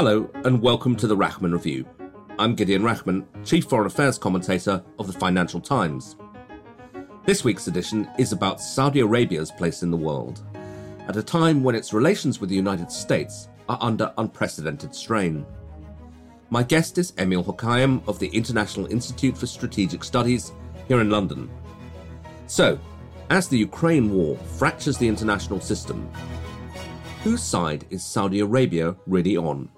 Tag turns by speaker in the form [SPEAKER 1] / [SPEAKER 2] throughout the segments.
[SPEAKER 1] Hello, and welcome to the Rachman Review. I'm Gideon Rachman, Chief Foreign Affairs Commentator of the Financial Times. This week's edition is about Saudi Arabia's place in the world, at a time when its relations with the United States are under unprecedented strain. My guest is Emile Hokayem of the International Institute for Strategic Studies here in London. So, as the Ukraine war fractures the international system, whose side is Saudi Arabia really on?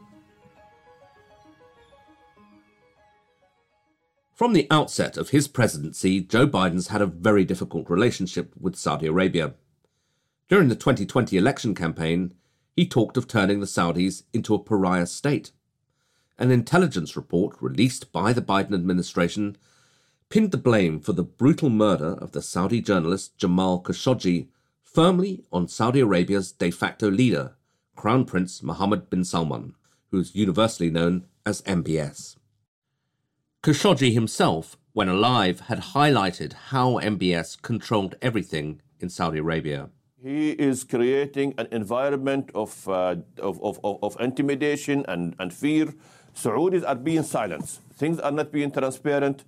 [SPEAKER 1] From the outset of his presidency, Joe Biden's had a very difficult relationship with Saudi Arabia. During the 2020 election campaign, he talked of turning the Saudis into a pariah state. An intelligence report released by the Biden administration pinned the blame for the brutal murder of the Saudi journalist Jamal Khashoggi firmly on Saudi Arabia's de facto leader, Crown Prince Mohammed bin Salman, who is universally known as MBS. Khashoggi himself, when alive, had highlighted how MBS controlled everything in Saudi Arabia.
[SPEAKER 2] He is creating an environment of, uh, of, of, of, intimidation and, and fear. Saudis are being silenced. Things are not being transparent,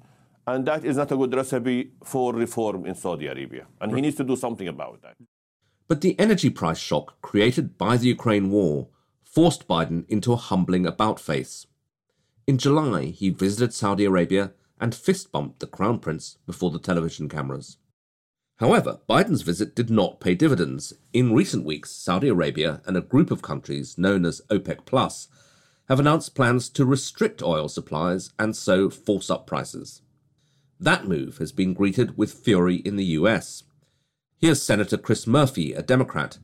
[SPEAKER 2] and that is not a good recipe for reform in Saudi Arabia. And he needs to do something about that.
[SPEAKER 1] But the energy price shock created by the Ukraine war forced Biden into a humbling about face. In July, he visited Saudi Arabia and fist bumped the Crown Prince before the television cameras. However, Biden's visit did not pay dividends. In recent weeks, Saudi Arabia and a group of countries known as OPEC Plus have announced plans to restrict oil supplies and so force up prices. That move has been greeted with fury in the US. Here's Senator Chris Murphy, a Democrat,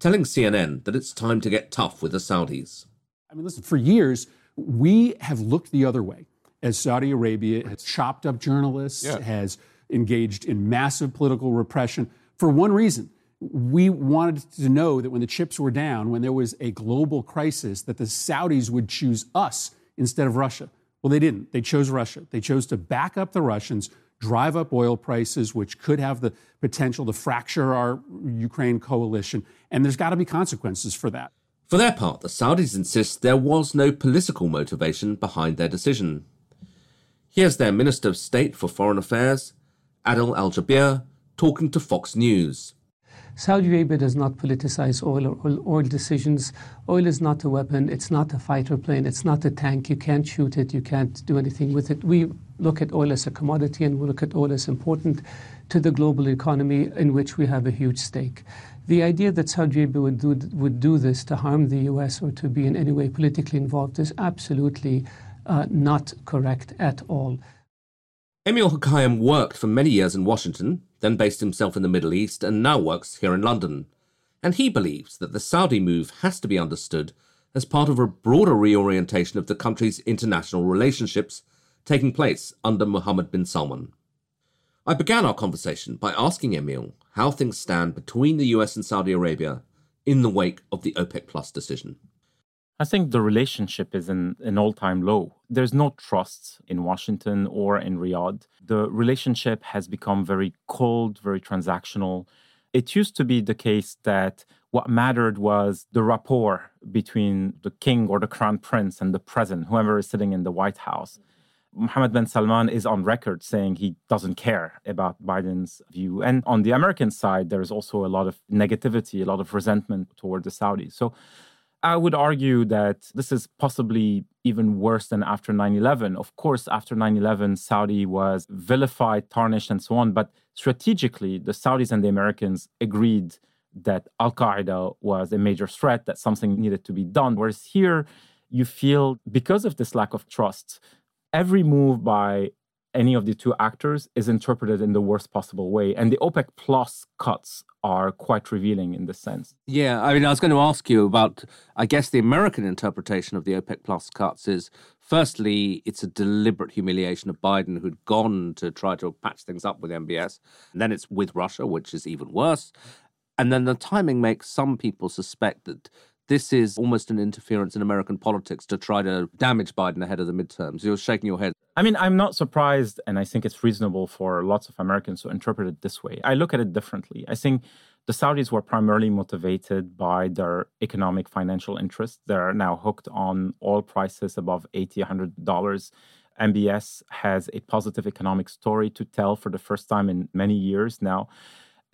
[SPEAKER 1] telling CNN that it's time to get tough with the Saudis.
[SPEAKER 3] I mean, listen, for years, we have looked the other way as Saudi Arabia has chopped up journalists, yeah. has engaged in massive political repression for one reason. We wanted to know that when the chips were down, when there was a global crisis, that the Saudis would choose us instead of Russia. Well, they didn't. They chose Russia. They chose to back up the Russians, drive up oil prices, which could have the potential to fracture our Ukraine coalition. And there's got to be consequences for that.
[SPEAKER 1] For their part, the Saudis insist there was no political motivation behind their decision. Here's their Minister of State for Foreign Affairs, Adel Al Jubeir, talking to Fox News.
[SPEAKER 4] Saudi Arabia does not politicize oil or oil decisions. Oil is not a weapon, it's not a fighter plane, it's not a tank. You can't shoot it, you can't do anything with it. We look at oil as a commodity and we look at oil as important to the global economy in which we have a huge stake. The idea that Saudi Arabia would do, would do this to harm the US or to be in any way politically involved is absolutely uh, not correct at all.
[SPEAKER 1] Emile Hokayem worked for many years in Washington, then based himself in the Middle East, and now works here in London. And he believes that the Saudi move has to be understood as part of a broader reorientation of the country's international relationships taking place under Mohammed bin Salman. I began our conversation by asking Emile how things stand between the US and Saudi Arabia in the wake of the OPEC Plus decision.
[SPEAKER 5] I think the relationship is in an all time low. There's no trust in Washington or in Riyadh. The relationship has become very cold, very transactional. It used to be the case that what mattered was the rapport between the king or the crown prince and the president, whoever is sitting in the White House. Mohammed bin Salman is on record saying he doesn't care about Biden's view. And on the American side, there's also a lot of negativity, a lot of resentment toward the Saudis. So I would argue that this is possibly even worse than after 9 11. Of course, after 9 11, Saudi was vilified, tarnished, and so on. But strategically, the Saudis and the Americans agreed that Al Qaeda was a major threat, that something needed to be done. Whereas here, you feel because of this lack of trust, every move by any of the two actors is interpreted in the worst possible way. And the OPEC plus cuts are quite revealing in this sense.
[SPEAKER 1] Yeah, I mean, I was going to ask you about, I guess, the American interpretation of the OPEC plus cuts is firstly, it's a deliberate humiliation of Biden, who'd gone to try to patch things up with MBS. And then it's with Russia, which is even worse. And then the timing makes some people suspect that this is almost an interference in American politics to try to damage Biden ahead of the midterms. You're shaking your head.
[SPEAKER 5] I mean, I'm not surprised, and I think it's reasonable for lots of Americans to interpret it this way. I look at it differently. I think the Saudis were primarily motivated by their economic financial interests. They're now hooked on oil prices above $80, $100. MBS has a positive economic story to tell for the first time in many years now.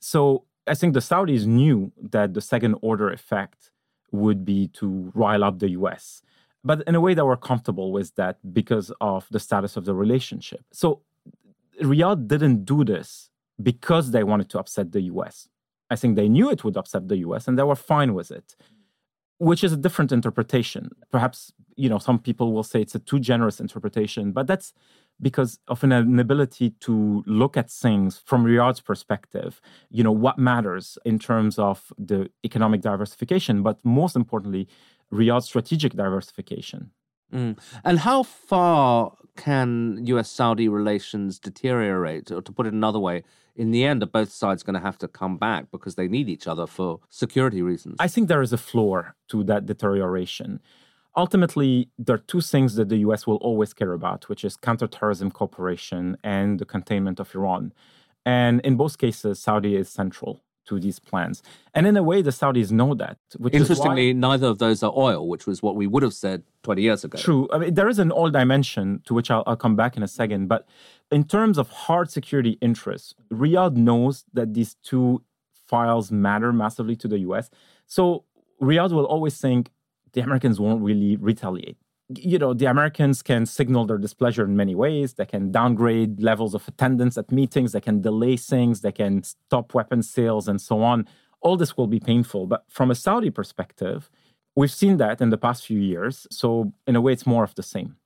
[SPEAKER 5] So I think the Saudis knew that the second order effect would be to rile up the US. But in a way, they were comfortable with that because of the status of the relationship. So Riyadh didn't do this because they wanted to upset the US. I think they knew it would upset the US and they were fine with it, which is a different interpretation. Perhaps, you know, some people will say it's a too generous interpretation, but that's because of an inability to look at things from Riyadh's perspective. You know, what matters in terms of the economic diversification, but most importantly, Riyadh's strategic diversification.
[SPEAKER 1] Mm. And how far can US Saudi relations deteriorate? Or to put it another way, in the end, are both sides going to have to come back because they need each other for security reasons?
[SPEAKER 5] I think there is a floor to that deterioration ultimately, there are two things that the US will always care about, which is counterterrorism cooperation and the containment of Iran. And in both cases, Saudi is central to these plans. And in a way, the Saudis know that.
[SPEAKER 1] Interestingly, why... neither of those are oil, which was what we would have said 20 years ago.
[SPEAKER 5] True. I mean, there is an oil dimension to which I'll, I'll come back in a second. But in terms of hard security interests, Riyadh knows that these two files matter massively to the US. So Riyadh will always think the Americans won't really retaliate. You know, the Americans can signal their displeasure in many ways. They can downgrade levels of attendance at meetings, they can delay things, they can stop weapons sales, and so on. All this will be painful. But from a Saudi perspective, we've seen that in the past few years. So, in a way, it's more of the same.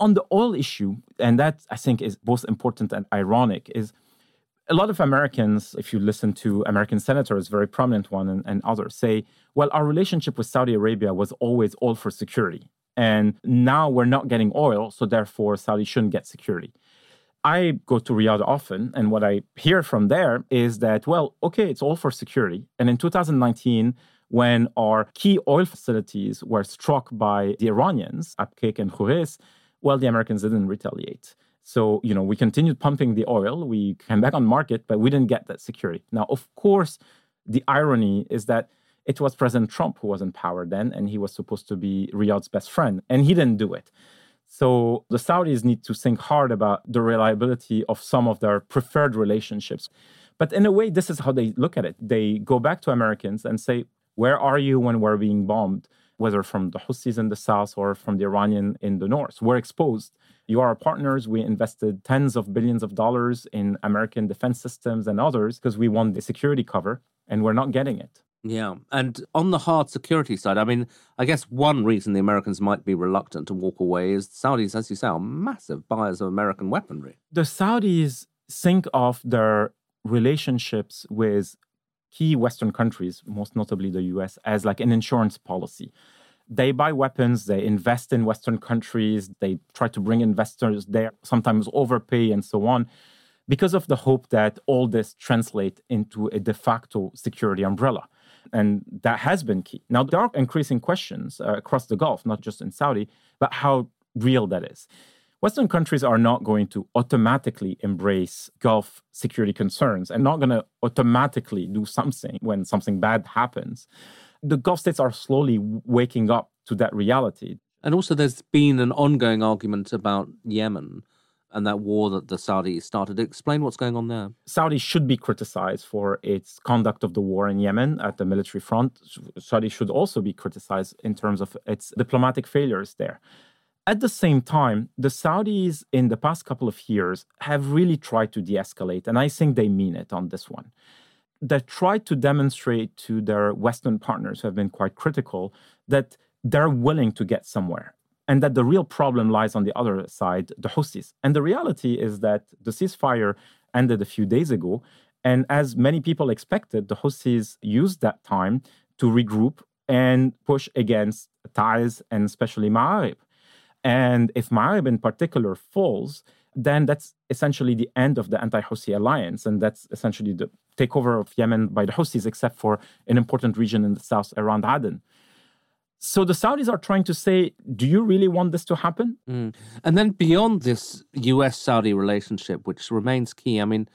[SPEAKER 5] On the oil issue, and that I think is both important and ironic, is a lot of Americans, if you listen to American senators, very prominent one and, and, others, say, well, our relationship with Saudi Arabia was always all for security. And now we're not getting oil, so therefore Saudi shouldn't get security. I go to Riyadh often, and what I hear from there is that, well, okay, it's all for security. And in 2019, when our key oil facilities were struck by the Iranians, Abqaiq and Khurais, well, the Americans didn't retaliate. So, you know, we continued pumping the oil. We came back on market, but we didn't get that security. Now, of course, the irony is that it was President Trump who was in power then, and he was supposed to be Riyadh's best friend, and he didn't do it. So the Saudis need to think hard about the reliability of some of their preferred relationships. But in a way, this is how they look at it. They go back to Americans and say, Where are you when we're being bombed? Whether from the Houthis in the south or from the Iranian in the north. We're exposed. You are our partners. We invested tens of billions of dollars in American defense systems and others because we want the security cover, and we're not getting it.
[SPEAKER 1] Yeah. And on the hard security side, I mean, I guess one reason the Americans might be reluctant to walk away is Saudis, as you say, are massive buyers of American weaponry.
[SPEAKER 5] The Saudis think of their relationships with key Western countries, most notably the US, as like an insurance policy they buy weapons, they invest in Western countries, they try to bring investors there, sometimes overpay and so on, because of the hope that all this translate into a de facto security umbrella. And that has been key. Now, there are increasing questions uh, across the Gulf, not just in Saudi, but how real that is. Western countries are not going to automatically embrace Gulf security concerns and not going to automatically do something when something bad happens the Gulf states are slowly waking up to that reality.
[SPEAKER 1] And also, there's been an ongoing argument about Yemen and that war that the Saudis started. Explain what's going on there.
[SPEAKER 5] Saudi should be criticized for its conduct of the war in Yemen at the military front. Saudi should also be criticized in terms of its diplomatic failures there. At the same time, the Saudis in the past couple of years have really tried to de escalate, and I think they mean it on this one that try to demonstrate to their Western partners who have been quite critical that they're willing to get somewhere. and that the real problem lies on the other side, the Houthis. And the reality is that the ceasefire ended a few days ago. And as many people expected, the Houthis used that time to regroup and push against Taiz and especially Ma'arib. And if Ma'arib in particular falls, then that's essentially the end of the anti Houthi alliance. And that's essentially the takeover of Yemen by the Houthis, except for an important region in the south around Aden. So the Saudis are trying to say, do you really want this to happen?
[SPEAKER 1] Mm. And then beyond this US Saudi relationship, which remains key, I mean,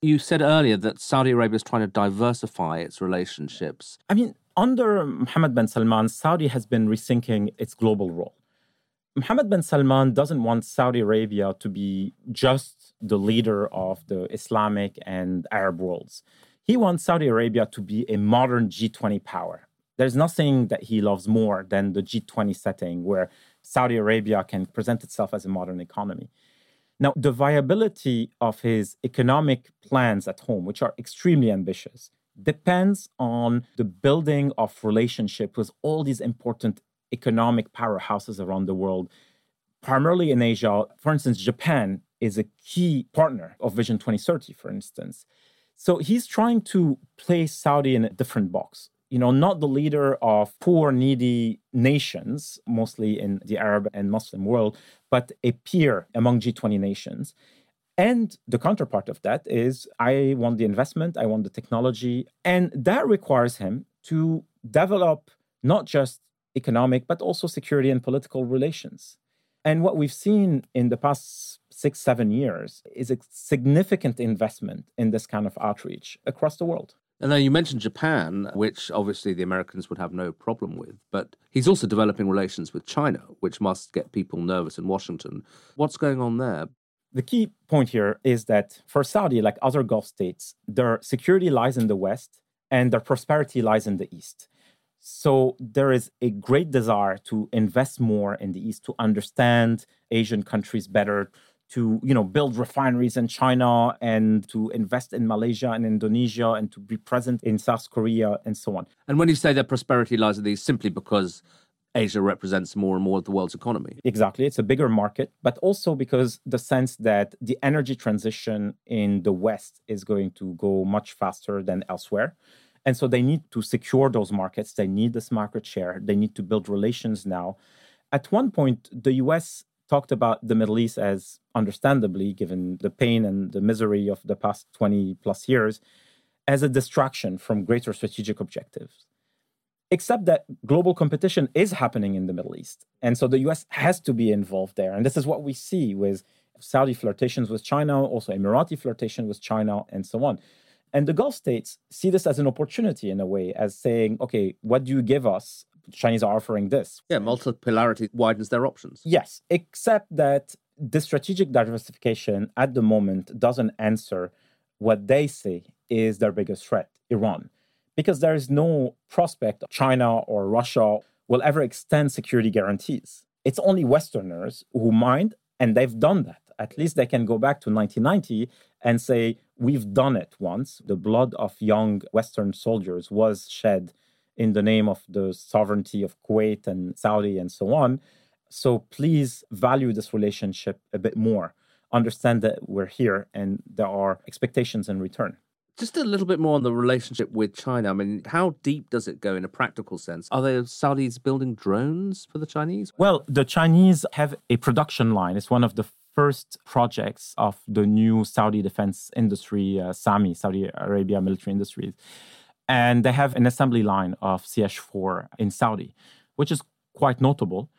[SPEAKER 1] you said earlier that Saudi Arabia is trying to diversify its relationships.
[SPEAKER 5] I mean, under Mohammed bin Salman, Saudi has been rethinking its global role. Mohammed bin Salman doesn't want Saudi Arabia to be just the leader of the Islamic and Arab worlds. He wants Saudi Arabia to be a modern G20 power. There's nothing that he loves more than the G20 setting where Saudi Arabia can present itself as a modern economy. Now, the viability of his economic plans at home, which are extremely ambitious, depends on the building of relationship with all these important economic powerhouses around the world, primarily in Asia. For instance, Japan is a key partner of Vision 2030, for instance. So he's trying to place Saudi in a different box. You know, not the leader of poor, needy nations, mostly in the Arab and Muslim world, but a peer among G20 nations. And the counterpart of that is I want the investment, I want the technology. And that requires him to develop not just economic, but also security and political relations. And what we've seen in the past six, seven years is a significant investment in this kind of outreach across the world.
[SPEAKER 1] And then you mentioned Japan, which obviously the Americans would have no problem with, but he's also developing relations with China, which must get people nervous in Washington. What's going on there?
[SPEAKER 5] The key point here is that for Saudi, like other Gulf states, their security lies in the West and their prosperity lies in the East. So there is a great desire to invest more in the East, to understand Asian countries better, to you know build refineries in China and to invest in Malaysia and Indonesia and to be present in South Korea and so on.
[SPEAKER 1] And when you say that prosperity lies in these, simply because Asia represents more and more of the world's economy.
[SPEAKER 5] Exactly. It's a bigger market, but also because the sense that the energy transition in the West is going to go much faster than elsewhere. And so they need to secure those markets. They need this market share. They need to build relations now. At one point, the US talked about the Middle East as, understandably, given the pain and the misery of the past 20 plus years, as a distraction from greater strategic objectives except that global competition is happening in the Middle East. And so the US has to be involved there. And this is what we see with Saudi flirtations with China, also Emirati flirtation with China, and so on. And the Gulf states see this as an opportunity in a way, as saying, okay, what do you give us? The Chinese are offering this.
[SPEAKER 1] Yeah, multipolarity widens their options.
[SPEAKER 5] Yes, except that the strategic diversification at the moment doesn't answer what they say is their biggest threat Iran because there is no prospect China or Russia will ever extend security guarantees. It's only Westerners who mind, and they've done that. At least they can go back to 1990 and say, We've done it once. The blood of young Western soldiers was shed in the name of the sovereignty of Kuwait and Saudi and so on. So please value this relationship a bit more. Understand that we're here and there are expectations in return.
[SPEAKER 1] Just a little bit more on the relationship with China. I mean, how deep does it go in a practical sense? Are the Saudis building drones for the Chinese?
[SPEAKER 5] Well, the Chinese have a production line. It's one of the first projects of the new Saudi defense industry, uh, SAMI, Saudi Arabia Military Industries. And they have an assembly line of CH4 in Saudi, which is quite notable.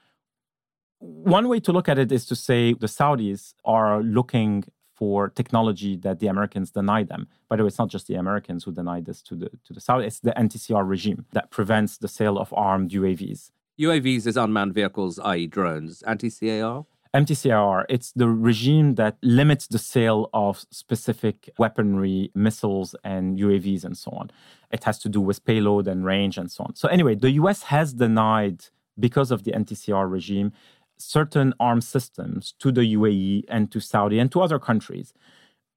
[SPEAKER 5] One way to look at it is to say the Saudis are looking for technology that the Americans deny them. By the way, it's not just the Americans who deny this to the to the South; it's the MTCR regime that prevents the sale of armed UAVs.
[SPEAKER 1] UAVs is unmanned vehicles, i.e., drones. MTCR.
[SPEAKER 5] MTCR, it's the regime that limits the sale of specific weaponry, missiles, and UAVs, and so on. It has to do with payload and range and so on. So, anyway, the US has denied, because of the MTCR regime, certain armed systems to the UAE and to Saudi and to other countries.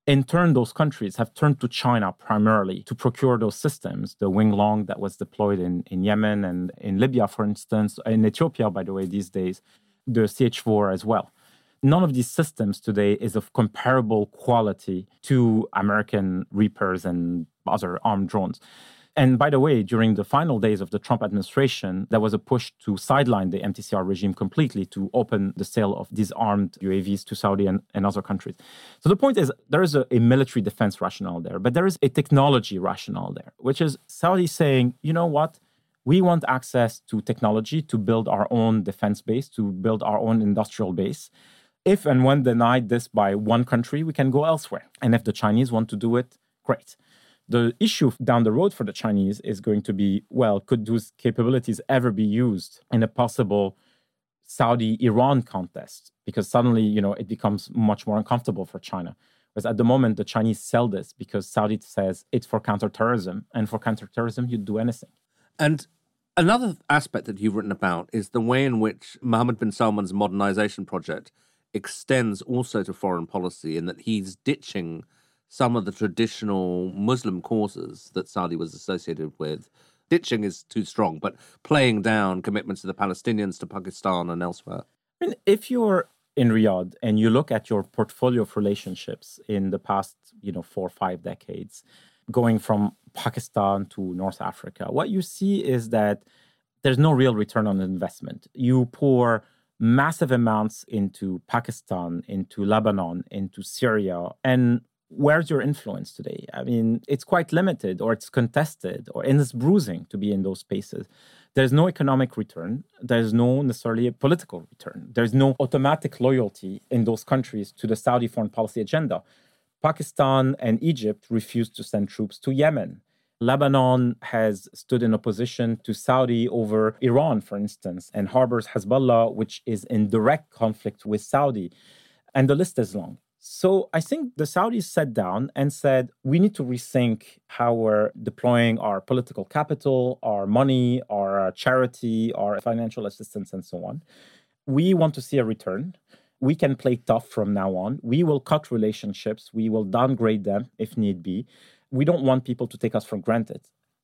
[SPEAKER 5] In turn, those countries have turned to China primarily to procure those systems. The Wing Loong that was deployed in, in Yemen and in Libya, for instance, in Ethiopia, by the way, these days. The CH4 as well. None of these systems today is of comparable quality to American Reapers and other armed drones. And by the way, during the final days of the Trump administration, there was a push to sideline the MTCR regime completely to open the sale of these armed UAVs to Saudi and, and other countries. So the point is, there is a, a military defense rationale there, but there is a technology rationale there, which is Saudi saying, you know what? We want access to technology to build our own defense base, to build our own industrial base. If and when denied this by one country, we can go elsewhere. And if the Chinese want to do it, great. The issue down the road for the Chinese is going to be well, could those capabilities ever be used in a possible Saudi Iran contest? Because suddenly, you know, it becomes much more uncomfortable for China. Whereas at the moment, the Chinese sell this because Saudi says it's for counterterrorism. And for counterterrorism, you'd do anything.
[SPEAKER 1] And another aspect that you've written about is the way in which Mohammed bin Salman's modernization project extends also to foreign policy in that he's ditching some of the traditional Muslim causes that Saudi was associated with. Ditching is too strong, but playing down commitments to the Palestinians, to Pakistan, and elsewhere.
[SPEAKER 5] I mean, if you're in Riyadh and you look at your portfolio of relationships in the past, you know, four or five decades, going from Pakistan to North Africa, what you see is that there's no real return on investment. You pour massive amounts into Pakistan, into Lebanon, into Syria, and where's your influence today? I mean, it's quite limited or it's contested or and it's bruising to be in those spaces. There's no economic return. There's no necessarily a political return. There's no automatic loyalty in those countries to the Saudi foreign policy agenda. Pakistan and Egypt refused to send troops to Yemen. Lebanon has stood in opposition to Saudi over Iran, for instance, and harbors Hezbollah, which is in direct conflict with Saudi. And the list is long. So I think the Saudis sat down and said, we need to rethink how we're deploying our political capital, our money, our charity, our financial assistance, and so on. We want to see a return. We can play tough from now on. We will cut relationships. We will downgrade them if need be. We don't want people to take us for granted.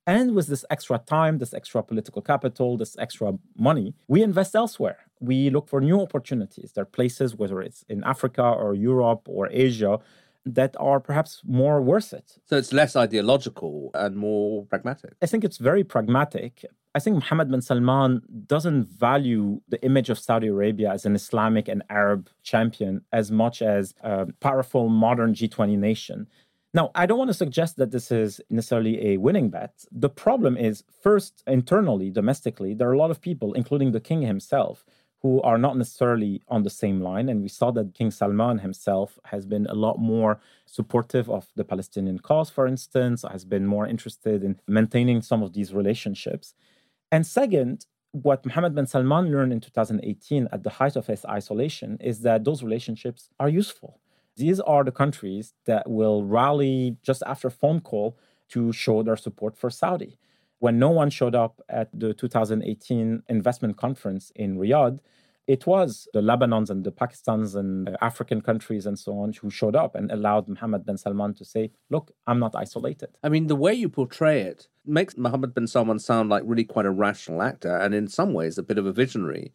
[SPEAKER 5] And with this extra time, this extra political capital, this extra money, we invest elsewhere. We look for new opportunities. There are places, whether it's in Africa or Europe or Asia, that are perhaps more worth it.
[SPEAKER 1] So it's less ideological and more pragmatic.
[SPEAKER 5] I think it's very pragmatic. I think Mohammed bin Salman doesn't value the image of Saudi Arabia as an Islamic and Arab champion as much as a powerful modern G20 nation. Now, I don't want to suggest that this is necessarily a winning bet. The problem is, first, internally, domestically, there are a lot of people, including the king himself, who are not necessarily on the same line. And we saw that King Salman himself has been a lot more supportive of the Palestinian cause, for instance, has been more interested in maintaining some of these relationships. And second, what Mohammed bin Salman learned in 2018 at the height of his isolation is that those relationships are useful. These are the countries that will rally just after phone call to show their support for Saudi. When no one showed up at the 2018 investment conference in Riyadh, it was the Lebanons and the Pakistans and African countries and so on who showed up and allowed Mohammed bin Salman to say, Look, I'm not isolated.
[SPEAKER 1] I mean, the way you portray it makes Mohammed bin Salman sound like really quite a rational actor and in some ways a bit of a visionary.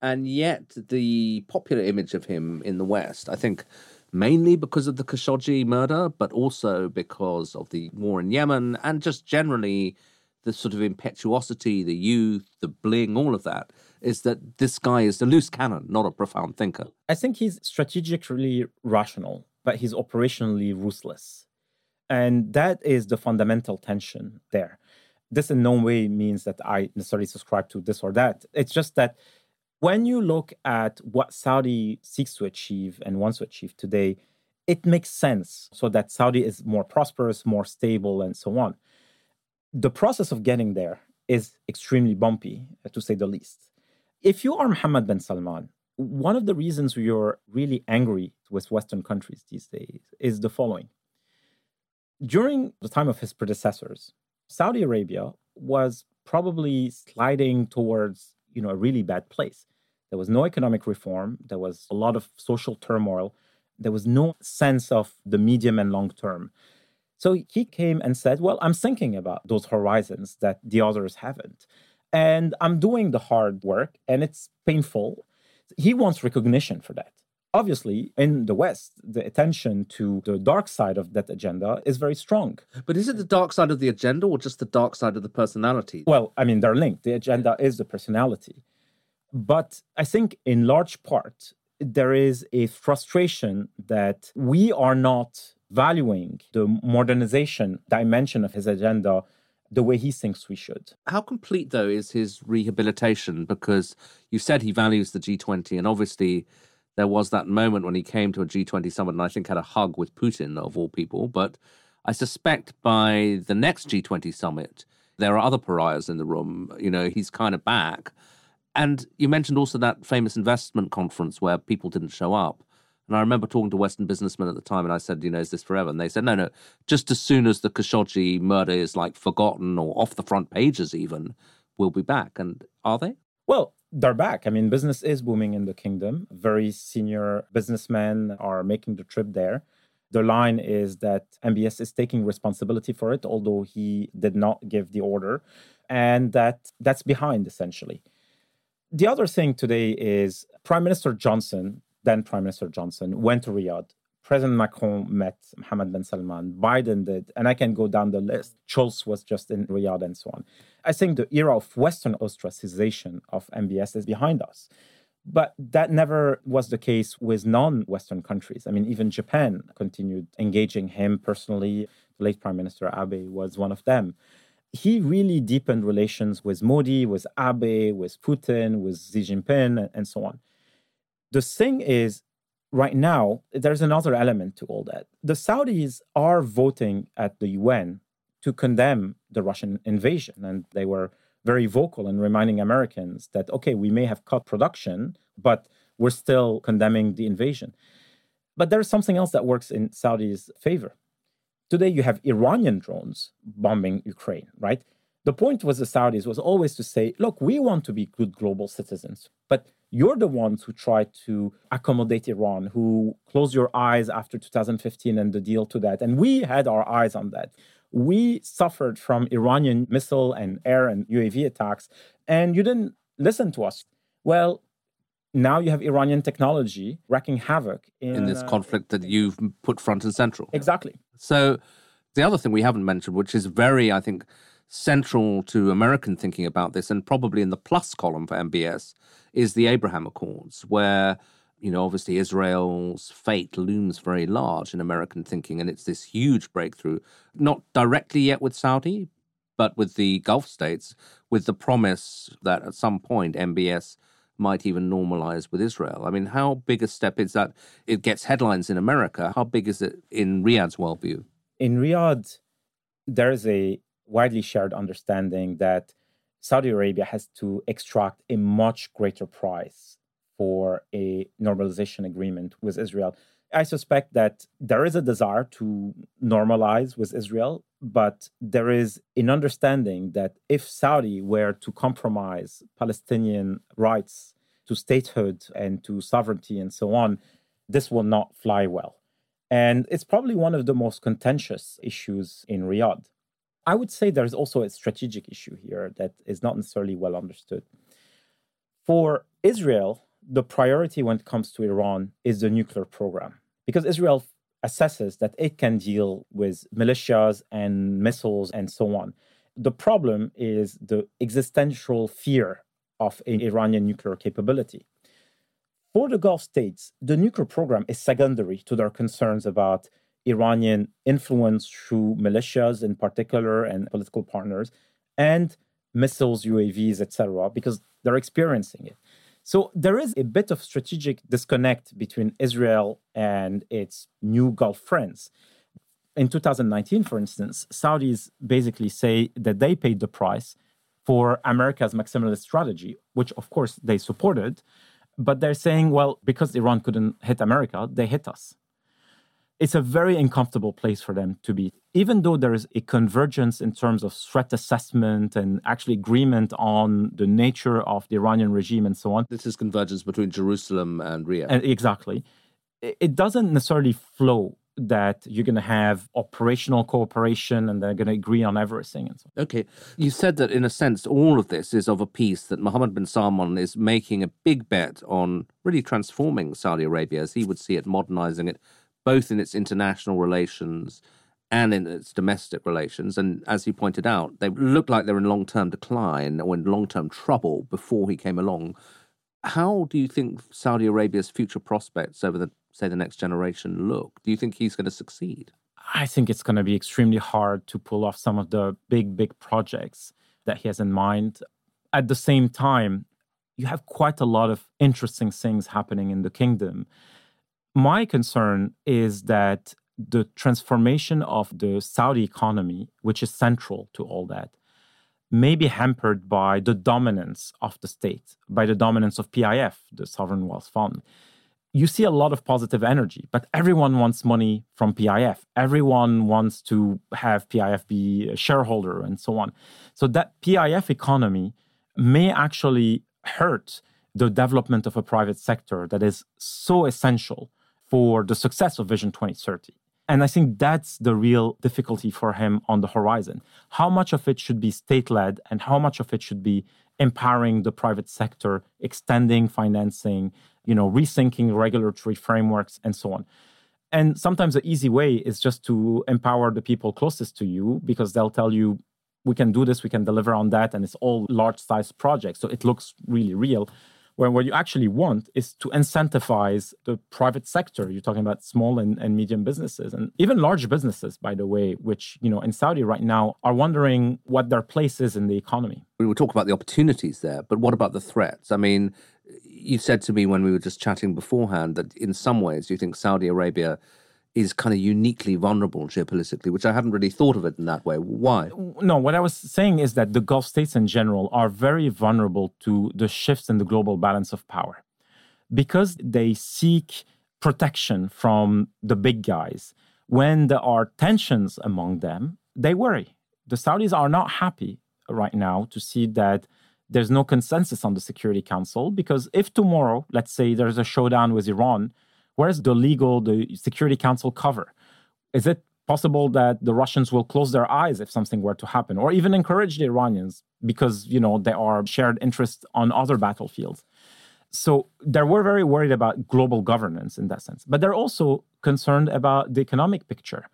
[SPEAKER 1] And yet, the popular image of him in the West, I think, mainly because of the Khashoggi murder, but also because of the war in Yemen and just generally the sort of impetuosity, the youth, the bling, all of that, is that this guy is a loose cannon, not a profound thinker.
[SPEAKER 5] I think he's strategically rational, but he's operationally ruthless. And that is the fundamental tension there. This in no way means that I necessarily subscribe to this or that. It's just that when you look at what Saudi seeks to achieve and wants to achieve today, it makes sense so that Saudi is more prosperous, more stable, and so on. The process of getting there is extremely bumpy, uh, to say the least. If you are Mohammed bin Salman, one of the reasons you're really angry with Western countries these days is the following. During the time of his predecessors, Saudi Arabia was probably sliding towards you know a really bad place. There was no economic reform. There was a lot of social turmoil. There was no sense of the medium and long term. So he came and said, Well, I'm thinking about those horizons that the others haven't. And I'm doing the hard work and it's painful. He wants recognition for that. Obviously, in the West, the attention to the dark side of that agenda is very strong.
[SPEAKER 1] But is it the dark side of the agenda or just the dark side of the personality?
[SPEAKER 5] Well, I mean, they're linked. The agenda is the personality. But I think, in large part, there is a frustration that we are not valuing the modernization dimension of his agenda the way he thinks we should.
[SPEAKER 1] How complete, though, is his rehabilitation? Because you said he values the G20, and obviously there was that moment when he came to a G20 summit and I think had a hug with Putin, of all people. But I suspect by the next G20 summit, there are other pariahs in the room. You know, he's kind of back. And you mentioned also that famous investment conference where people didn't show up. And I remember talking to Western businessmen at the time, and I said, you know, is this forever? And they said, no, no, just as soon as the Khashoggi murder is like forgotten or off the front pages, even, we'll be back. And are they?
[SPEAKER 5] Well, they're back. I mean, business is booming in the kingdom. Very senior businessmen are making the trip there. The line is that MBS is taking responsibility for it, although he did not give the order, and that that's behind essentially. The other thing today is Prime Minister Johnson then Prime Minister Johnson, went to Riyadh. President Macron met Mohammed bin Salman. Biden did, and I can go down the list. Scholz was just in Riyadh and so on. I think the era of Western ostracization of MBS is behind us. But that never was the case with non Western countries. I mean, even Japan continued engaging him personally. The late Prime Minister Abe was one of them. He really deepened relations with Modi, with Abe, with Putin, with Xi Jinping, and so on. The thing is, right now, there's another element to all that. The Saudis are voting at the UN to condemn the Russian invasion, and they were very vocal in reminding Americans that, okay, we may have cut production, but we're still condemning the invasion. But there's something else that works in Saudi's favor. Today, you have Iranian drones bombing Ukraine, right? The point with the Saudis was always to say, look, we want to be good global citizens, but you're the ones who tried to accommodate Iran, who closed your eyes after 2015 and the deal to that. And we had our eyes on that. We suffered from Iranian missile and air and UAV attacks, and you didn't listen to us. Well, now you have Iranian technology wreaking havoc
[SPEAKER 1] in, in this uh, conflict that you've put front and central.
[SPEAKER 5] Exactly.
[SPEAKER 1] So, the other thing we haven't mentioned, which is very, I think, central to American thinking about this, and probably in the plus column for MBS, is the Abraham Accords, where you know, obviously Israel's fate looms very large in American thinking, and it's this huge breakthrough, not directly yet with Saudi, but with the Gulf states, with the promise that at some point MBS might even normalize with Israel. I mean, how big a step is that? It gets headlines in America. How big is it in Riyadh's worldview?
[SPEAKER 5] In Riyadh, there's a widely shared understanding that Saudi Arabia has to extract a much greater price for a normalization agreement with Israel. I suspect that there is a desire to normalize with Israel, but there is an understanding that if Saudi were to compromise Palestinian rights to statehood and to sovereignty and so on, this will not fly well. And it's probably one of the most contentious issues in Riyadh. I would say there's also a strategic issue here that is not necessarily well understood. For Israel, the priority when it comes to Iran is the nuclear program because Israel assesses that it can deal with militias and missiles and so on. The problem is the existential fear of an Iranian nuclear capability. For the Gulf states, the nuclear program is secondary to their concerns about Iranian influence through militias in particular and political partners, and missiles, UAVs, etc., because they're experiencing it. So there is a bit of strategic disconnect between Israel and its new Gulf friends. In 2019, for instance, Saudis basically say that they paid the price for America's maximalist strategy, which of course they supported. But they're saying, well, because Iran couldn't hit America, they hit us it's a very uncomfortable place for them to be. Even though there is a convergence in terms of threat assessment and actually agreement on the nature of the Iranian regime and so on.
[SPEAKER 1] This is convergence between Jerusalem and Riyadh.
[SPEAKER 5] And exactly. It doesn't necessarily flow that you're going to have operational cooperation and they're going to agree on everything and so on.
[SPEAKER 1] okay you said that in a sense all of this is of a piece that mohammed bin salman is making a big bet on really transforming saudi arabia as he would see it modernizing it both in its international relations and in its domestic relations and as you pointed out they look like they're in long-term decline or in long-term trouble before he came along how do you think saudi arabia's future prospects over the say, the next generation look? Do you think he's going to succeed?
[SPEAKER 5] I think it's going to be extremely hard to pull off some of the big, big projects that he has in mind. At the same time, you have quite a lot of interesting things happening in the kingdom. My concern is that the transformation of the Saudi economy, which is central to all that, may be hampered by the dominance of the state, by the dominance of PIF, the Sovereign Wealth Fund you see a lot of positive energy, but everyone wants money from PIF. Everyone wants to have PIF be a shareholder and so on. So that PIF economy may actually hurt the development of a private sector that is so essential for the success of Vision 2030. And I think that's the real difficulty for him on the horizon. How much of it should be state led and how much of it should be empowering the private sector, extending financing, you know, rethinking regulatory frameworks and so on. And sometimes the easy way is just to empower the people closest to you because they'll tell you, we can do this, we can deliver on that, and it's all large size projects. So it looks really real. Where what you actually want is to incentivize the private sector. You're talking about small and, and medium businesses and even large businesses, by the way, which, you know, in Saudi right now are wondering what their place is in the economy.
[SPEAKER 1] We will talk about the opportunities there, but what about the threats? I mean, you said to me when we were just chatting beforehand that in some ways you think Saudi Arabia is kind of uniquely vulnerable geopolitically, which I hadn't really thought of it in that way. Why?
[SPEAKER 5] No, what I was saying is that the Gulf states in general are very vulnerable to the shifts in the global balance of power because they seek protection from the big guys. When there are tensions among them, they worry. The Saudis are not happy right now to see that there's no consensus on the Security Council because if tomorrow, let's say there's a showdown with Iran, where's the legal, the Security Council cover? Is it possible that the Russians will close their eyes if something were to happen, or even encourage the Iranians because you know there are shared interests on other battlefields? So they were very worried about global governance in that sense, but they're also concerned about the economic picture.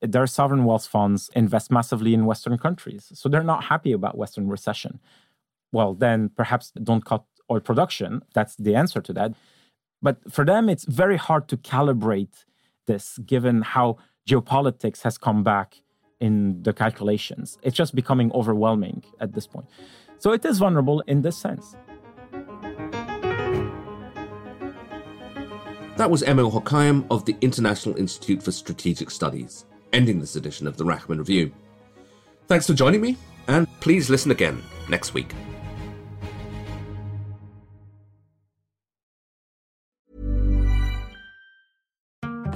[SPEAKER 5] Their sovereign wealth funds invest massively in Western countries, so they're not happy about Western recession well, then perhaps don't cut oil production. That's the answer to that. But for them, it's very hard to calibrate this given how geopolitics has come back in the calculations. It's just becoming overwhelming at this point. So it is vulnerable in this sense.
[SPEAKER 1] That was Emile Hokayem of the International Institute for Strategic Studies, ending this edition of the Rachman Review. Thanks for joining me, and please listen again next week.